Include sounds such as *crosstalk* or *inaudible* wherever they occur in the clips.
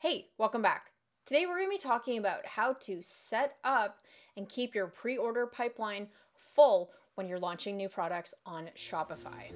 Hey, welcome back. Today we're going to be talking about how to set up and keep your pre order pipeline full when you're launching new products on Shopify.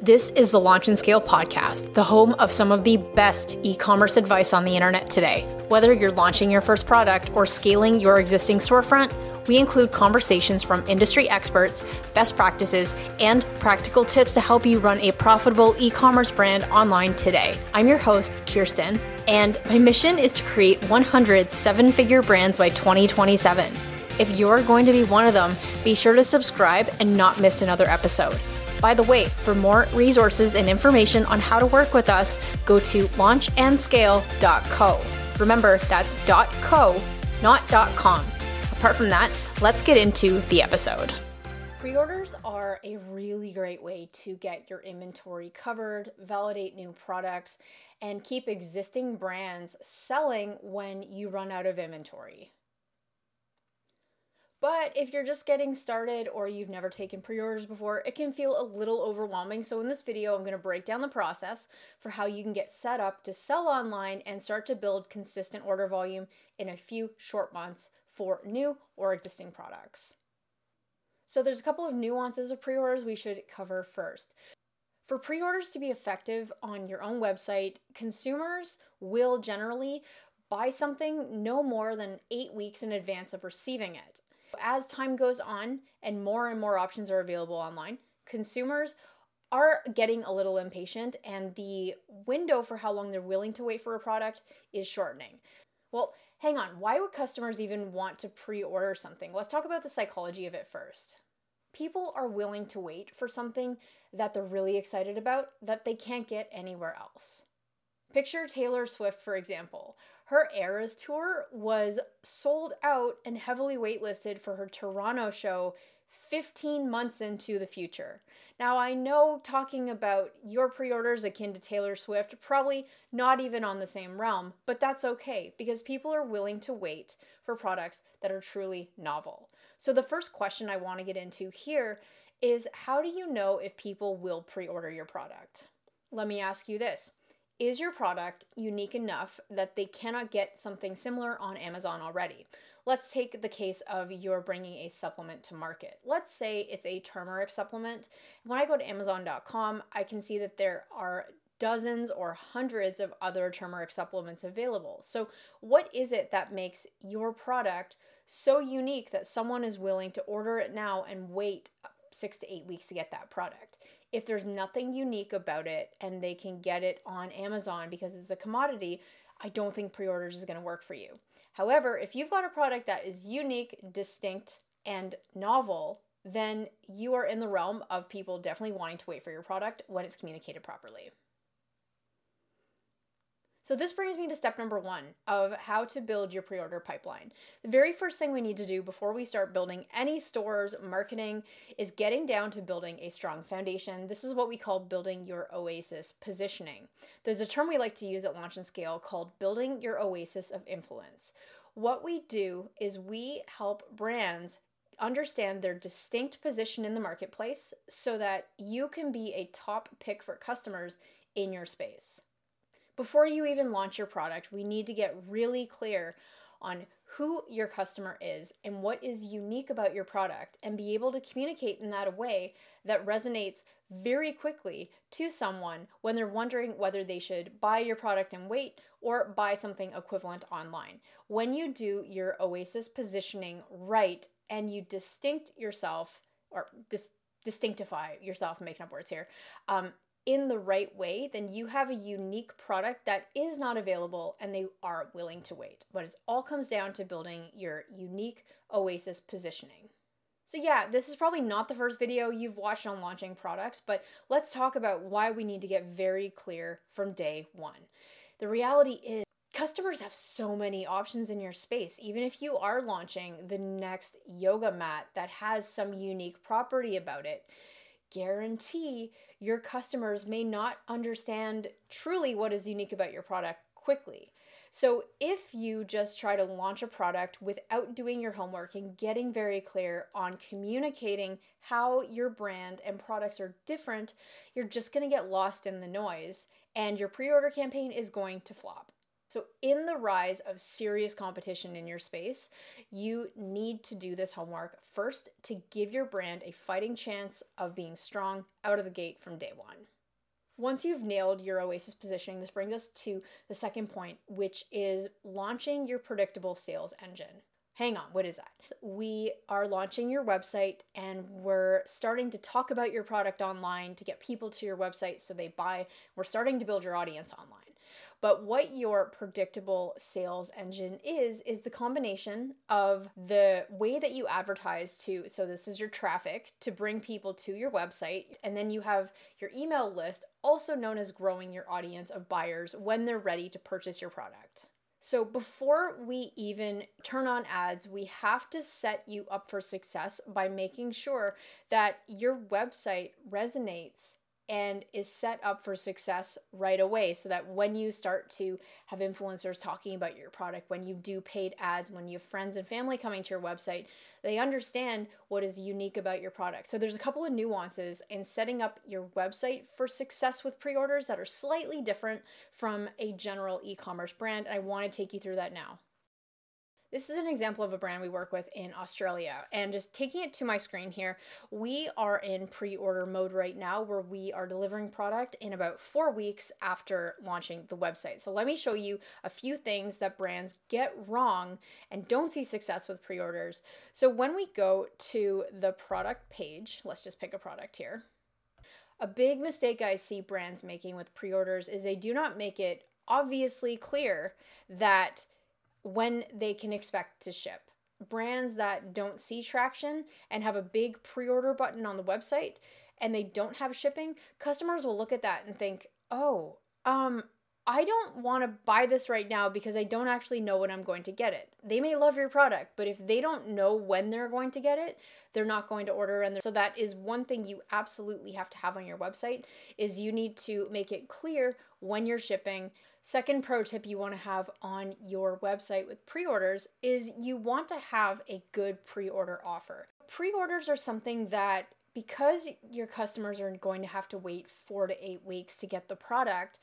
This is the Launch and Scale podcast, the home of some of the best e commerce advice on the internet today. Whether you're launching your first product or scaling your existing storefront, we include conversations from industry experts, best practices, and practical tips to help you run a profitable e commerce brand online today. I'm your host, Khierstyn, and my mission is to create 100 seven figure brands by 2027. If you're going to be one of them, be sure to subscribe and not miss another episode. By the way, for more resources and information on how to work with us, go to launchandscale.co. Remember, that's .co, not .com. Apart from that, let's get into the episode. Pre orders are a really great way to get your inventory covered, validate new products, and keep existing brands selling when you run out of inventory. But if you're just getting started or you've never taken pre orders before, it can feel a little overwhelming. So, in this video, I'm going to break down the process for how you can get set up to sell online and start to build consistent order volume in a few short months for new or existing products. So, there's a couple of nuances of pre orders we should cover first. For pre orders to be effective on your own website, consumers will generally buy something no more than eight weeks in advance of receiving it. As time goes on and more and more options are available online, consumers are getting a little impatient and the window for how long they're willing to wait for a product is shortening. Well, hang on, why would customers even want to pre order something? Let's talk about the psychology of it first. People are willing to wait for something that they're really excited about that they can't get anywhere else. Picture Taylor Swift, for example. Her Eras tour was sold out and heavily waitlisted for her Toronto show 15 months into the future. Now, I know talking about your pre orders akin to Taylor Swift, probably not even on the same realm, but that's okay because people are willing to wait for products that are truly novel. So, the first question I want to get into here is how do you know if people will pre order your product? Let me ask you this is your product unique enough that they cannot get something similar on Amazon already? Let's take the case of you're bringing a supplement to market. Let's say it's a turmeric supplement. When I go to Amazon.com, I can see that there are dozens or hundreds of other turmeric supplements available. So, what is it that makes your product so unique that someone is willing to order it now and wait six to eight weeks to get that product? if there's nothing unique about it and they can get it on Amazon because it's a commodity, I don't think pre orders is going to work for you. However, if you've got a product that is unique, distinct, and novel, then you are in the realm of people definitely wanting to wait for your product when it's communicated properly. So, this brings me to step number one of how to build your pre order pipeline. The very first thing we need to do before we start building any stores, marketing, is getting down to building a strong foundation. This is what we call building your oasis positioning. There's a term we like to use at Launch and Scale called building your oasis of influence. What we do is we help brands understand their distinct position in the marketplace so that you can be a top pick for customers in your space. Before you even launch your product, we need to get really clear on who your customer is and what is unique about your product and be able to communicate in that way that resonates very quickly to someone when they're wondering whether they should buy your product and wait or buy something equivalent online. When you do your Oasis positioning right and you distinct yourself or dis- distinctify yourself, I'm making up words here, um, in the right way, then you have a unique product that is not available and they are willing to wait. But it all comes down to building your unique Oasis positioning. So, yeah, this is probably not the first video you've watched on launching products, but let's talk about why we need to get very clear from day one. The reality is, customers have so many options in your space. Even if you are launching the next yoga mat that has some unique property about it, guarantee your customers may not understand truly what is unique about your product quickly. So, if you just try to launch a product without doing your homework and getting very clear on communicating how your brand and products are different, you're just going to get lost in the noise and your pre order campaign is going to flop. So, in the rise of serious competition in your space, you need to do this homework first to give your brand a fighting chance of being strong out of the gate from day one. Once you've nailed your Oasis positioning, this brings us to the second point, which is launching your predictable sales engine. Hang on, what is that? We are launching your website and we're starting to talk about your product online to get people to your website so they buy. We're starting to build your audience online. But what your predictable sales engine is, is the combination of the way that you advertise to, so this is your traffic to bring people to your website, and then you have your email list, also known as growing your audience of buyers when they're ready to purchase your product. So, before we even turn on ads, we have to set you up for success by making sure that your website resonates and is set up for success right away so that when you start to have influencers talking about your product, when you do paid ads, when you have friends and family coming to your website, they understand what is unique about your product. So there's a couple of nuances in setting up your website for success with pre-orders that are slightly different from a general e-commerce brand. And I want to take you through that now. This is an example of a brand we work with in Australia. And just taking it to my screen here, we are in pre order mode right now where we are delivering product in about four weeks after launching the website. So let me show you a few things that brands get wrong and don't see success with pre orders. So when we go to the product page, let's just pick a product here. A big mistake I see brands making with pre orders is they do not make it obviously clear that when they can expect to ship. Brands that don't see traction and have a big pre order button on the website and they don't have shipping, customers will look at that and think, oh, um, I don't want to buy this right now because I don't actually know when I'm going to get it. They may love your product, but if they don't know when they're going to get it, they're not going to order and so that is one thing you absolutely have to have on your website is you need to make it clear when you're shipping. Second pro tip you want to have on your website with pre-orders is you want to have a good pre-order offer. Pre-orders are something that because your customers are going to have to wait 4 to 8 weeks to get the product,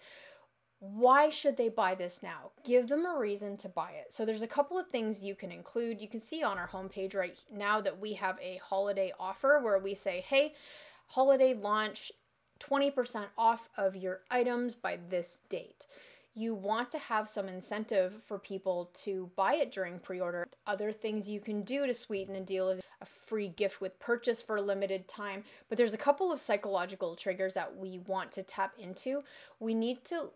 why should they buy this now? Give them a reason to buy it. So there's a couple of things you can include. You can see on our homepage right now that we have a holiday offer where we say, "Hey, holiday launch 20% off of your items by this date." You want to have some incentive for people to buy it during pre order. Other things you can do to sweeten the deal is a free gift with purchase for a limited time. But there's a couple of psychological triggers that we want to tap into. We need to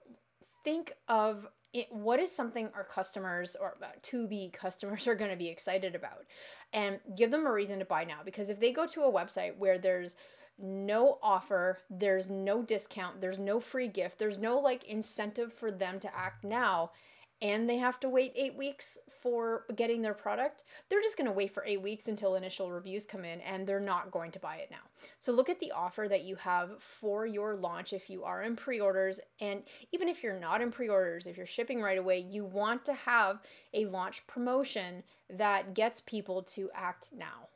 think of it, what is something our customers or uh, to be customers *laughs* are going to be excited about and give them a reason to buy now because if they go to a website where there's no offer, there's no discount, there's no free gift, there's no like incentive for them to act now, and they have to wait eight weeks for getting their product, they're just going to wait for eight weeks until initial reviews come in and they're not going to buy it now. So look at the offer that you have for your launch if you are in pre orders. And even if you're not in pre orders, if you're shipping right away, you want to have a launch promotion that gets people to act now.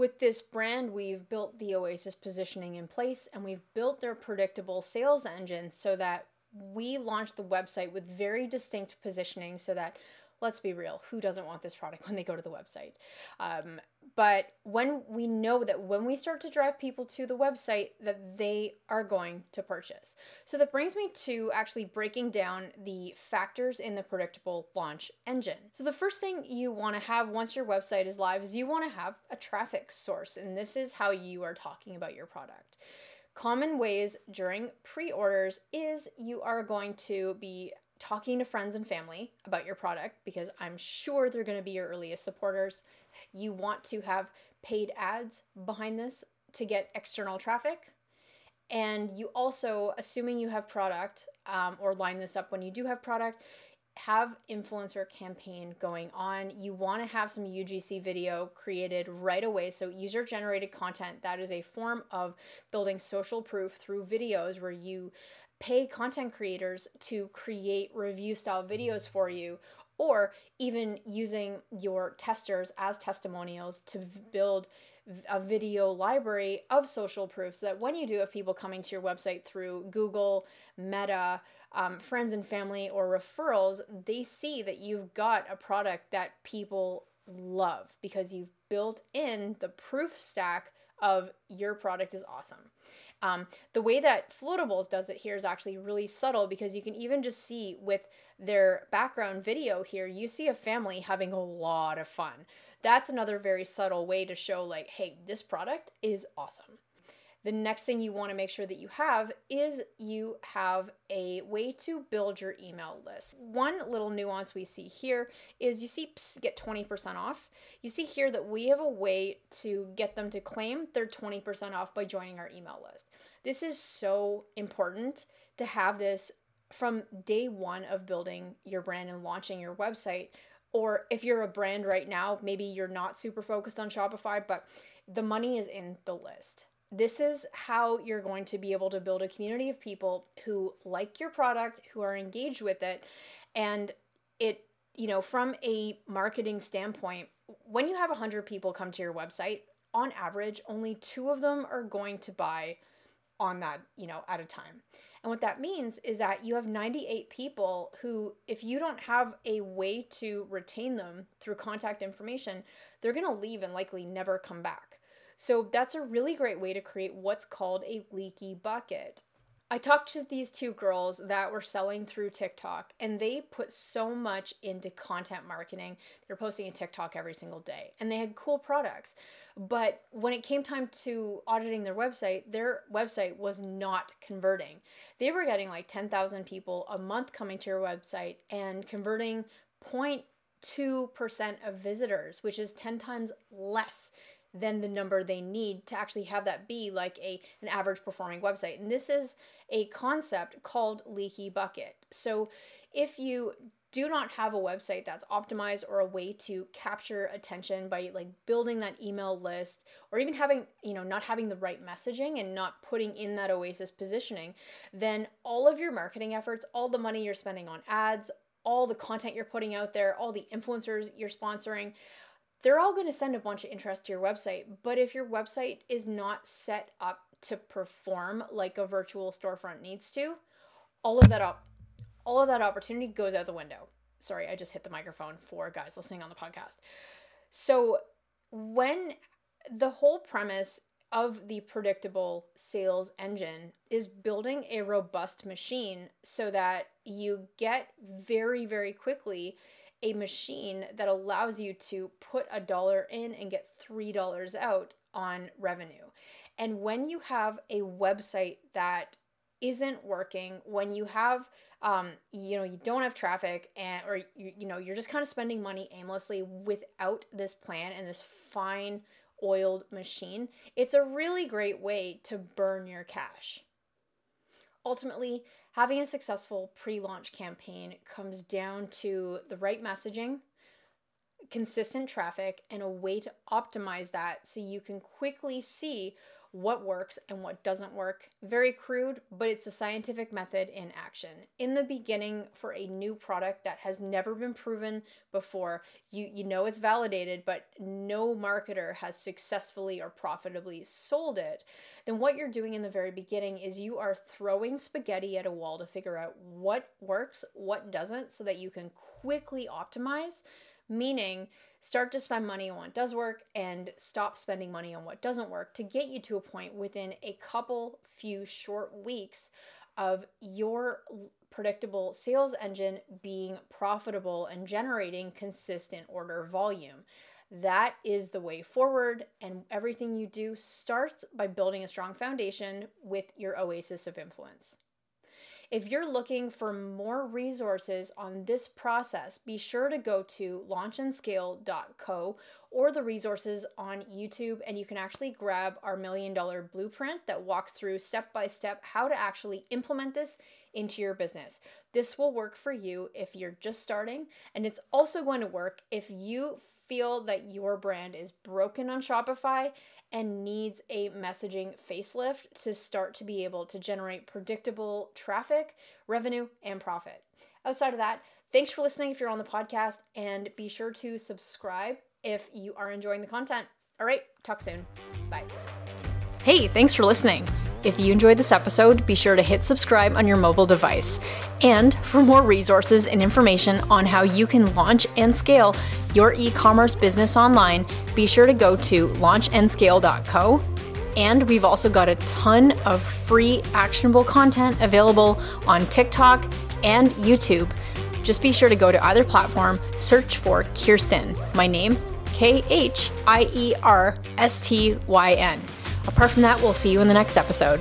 With this brand, we've built the Oasis positioning in place and we've built their predictable sales engine so that we launched the website with very distinct positioning so that let's be real who doesn't want this product *laughs* when they go to the website? Um, but when we know that when we start to drive people to the website that they are going to purchase. So that brings me to actually breaking down the factors in the predictable launch engine. So the first thing you want to have once your website is live is you want to have a traffic source and this is how you are talking about your product. Common ways during pre orders is you are going to be talking to friends and family about your product because I'm sure they're going to be your earliest supporters. You want to have paid ads behind this to get external traffic. And you also, assuming you have product um, or line this up when you do have product, have influencer campaign going on. You want to have some UGC video created right away. So, user generated content, that is a form of building social proof through videos where you pay content creators to create review style videos for you or even using your testers as testimonials to build a video library of social proof so that when you do have people coming to your website through Google, Meta, um, friends and family or referrals, they see that you've got a product that people love because you've built in the proof stack of your product is awesome. Um, the way that Floatables does it here is actually really subtle because you can even just see with their background video here, you see a family having a lot of fun. That's another very subtle way to show, like, hey, this product is awesome. The next thing you want to make sure that you have is you have a way to build your email list. One little nuance we see here is you see get 20% off. You see here that we have a way to get them to claim their 20% off by joining our email list. This is so important to have this from day one of building your brand and launching your website. Or if you're a brand right now, maybe you're not super focused on Shopify, but the money is in the list this is how you're going to be able to build a community of people who like your product, who are engaged with it. And it, you know, from a marketing standpoint, when you have 100 people come to your website, on average, only two of them are going to buy on that, you know, at a time. And what that means is that you have 98 people who, if you don't have a way to retain them through contact information, they're going to leave and likely never come back. So that's a really great way to create what's called a leaky bucket. I talked to these two girls that were selling through TikTok and they put so much into content marketing. They're posting a TikTok every single day and they had cool products. But when it came time to auditing their website, their website was not converting. They were getting like 10,000 people a month coming to your website and converting 0.2% of visitors, which is 10 times less than the number they need to actually have that be like a an average performing website. And this is a concept called leaky bucket. So if you do not have a website that's optimized or a way to capture attention by like building that email list or even having you know not having the right messaging and not putting in that oasis positioning then all of your marketing efforts all the money you're spending on ads all the content you're putting out there all the influencers you're sponsoring they're all going to send a bunch of interest to your website. But if your website is not set up to perform like a virtual storefront needs to, all of that up, all of that opportunity goes out the window. Sorry, I just hit the microphone for guys listening on the podcast. So when the whole premise of the predictable sales engine is building a robust machine so that you get very very quickly a machine that allows you to put a dollar in and get $3 out on revenue. And when you have a website that isn't working, when you have um, you know, you don't have traffic and or you, you know, you're just kind of spending money aimlessly without this plan and this fine oiled machine, it's a really great way to burn your cash. Ultimately, having a successful pre launch campaign comes down to the right messaging, consistent traffic, and a way to optimize that so you can quickly see what works and what doesn't work. Very crude, but it's a scientific method in action. In the beginning, for a new product that has never been proven before, you, you know it's validated, but no marketer has successfully or profitably sold it. Then what you're doing in the very beginning is you are throwing spaghetti at a wall to figure out what works, what doesn't, so that you can quickly optimize meaning start to spend money on what does work and stop spending money on what doesn't work to get you to a point within a couple few short weeks of your predictable sales engine being profitable and generating consistent order volume. That is the way forward, and everything you do starts by building a strong foundation with your oasis of influence. If you're looking for more resources on this process, be sure to go to launchandscale.co or the resources on YouTube, and you can actually grab our million dollar blueprint that walks through step by step how to actually implement this into your business. This will work for you if you're just starting, and it's also going to work if you feel that your brand is broken on Shopify and needs a messaging facelift to start to be able to generate predictable traffic, revenue, and profit. Outside of that, thanks for listening if you're on the podcast, and be sure to subscribe if you are enjoying the content. All right, talk soon. Bye. Hey, thanks for listening. If you enjoyed this episode, be sure to hit subscribe on your mobile device. And for more resources and information on how you can launch and scale your e commerce business online, be sure to go to launchandscale.co. And we've also got a ton of free actionable content available on TikTok and YouTube. Just be sure to go to either platform, search for Khierstyn, my name, K H I E R S T Y N. Apart from that, we'll see you in the next episode.